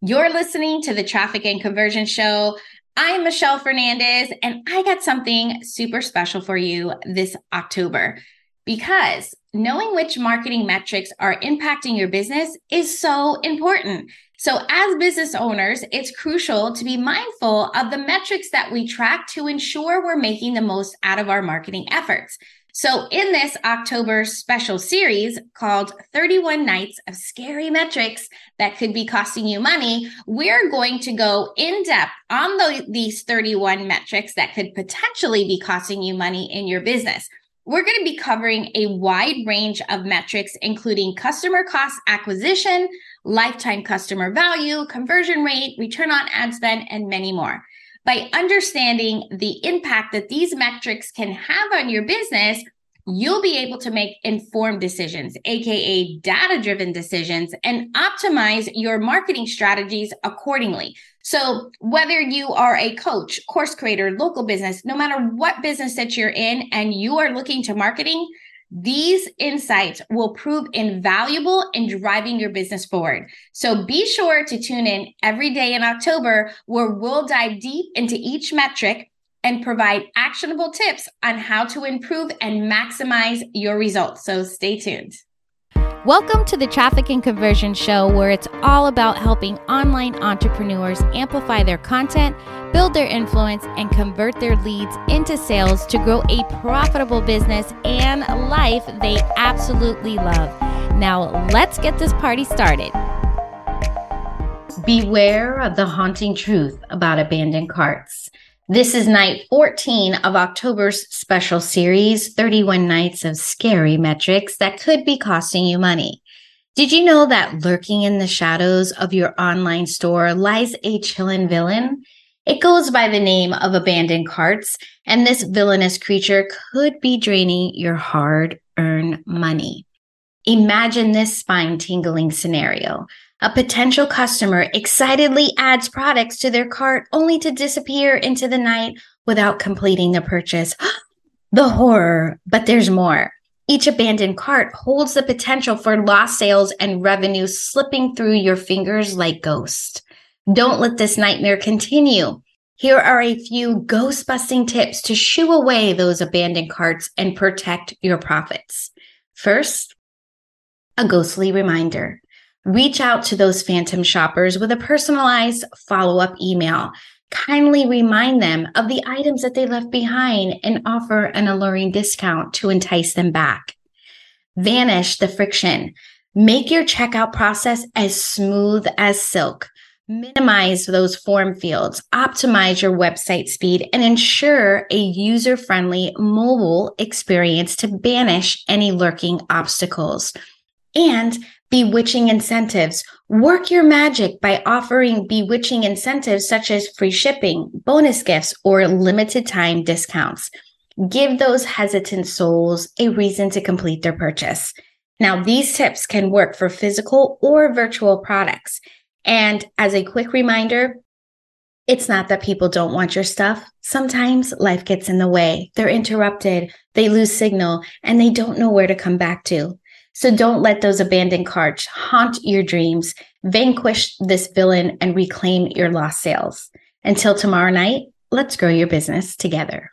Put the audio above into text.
You're listening to the Traffic and Conversion Show. I'm Michelle Fernandez, and I got something super special for you this October because knowing which marketing metrics are impacting your business is so important. So, as business owners, it's crucial to be mindful of the metrics that we track to ensure we're making the most out of our marketing efforts. So, in this October special series called 31 Nights of Scary Metrics That Could Be Costing You Money, we're going to go in depth on the, these 31 metrics that could potentially be costing you money in your business. We're going to be covering a wide range of metrics, including customer cost acquisition, lifetime customer value, conversion rate, return on ad spend, and many more. By understanding the impact that these metrics can have on your business, you'll be able to make informed decisions, AKA data driven decisions, and optimize your marketing strategies accordingly. So, whether you are a coach, course creator, local business, no matter what business that you're in and you are looking to marketing, these insights will prove invaluable in driving your business forward. So be sure to tune in every day in October where we'll dive deep into each metric and provide actionable tips on how to improve and maximize your results. So stay tuned. Welcome to the Traffic and Conversion Show, where it's all about helping online entrepreneurs amplify their content, build their influence, and convert their leads into sales to grow a profitable business and life they absolutely love. Now, let's get this party started. Beware of the haunting truth about abandoned carts. This is night 14 of October's special series 31 Nights of Scary Metrics that could be costing you money. Did you know that lurking in the shadows of your online store lies a chillin' villain? It goes by the name of abandoned carts, and this villainous creature could be draining your hard earned money. Imagine this spine tingling scenario. A potential customer excitedly adds products to their cart only to disappear into the night without completing the purchase. the horror, but there's more. Each abandoned cart holds the potential for lost sales and revenue slipping through your fingers like ghosts. Don't let this nightmare continue. Here are a few ghost busting tips to shoo away those abandoned carts and protect your profits. First, a ghostly reminder. Reach out to those phantom shoppers with a personalized follow up email. Kindly remind them of the items that they left behind and offer an alluring discount to entice them back. Vanish the friction. Make your checkout process as smooth as silk. Minimize those form fields, optimize your website speed, and ensure a user friendly mobile experience to banish any lurking obstacles. And bewitching incentives. Work your magic by offering bewitching incentives such as free shipping, bonus gifts, or limited time discounts. Give those hesitant souls a reason to complete their purchase. Now, these tips can work for physical or virtual products. And as a quick reminder, it's not that people don't want your stuff. Sometimes life gets in the way. They're interrupted, they lose signal, and they don't know where to come back to. So don't let those abandoned carts haunt your dreams. Vanquish this villain and reclaim your lost sales. Until tomorrow night, let's grow your business together.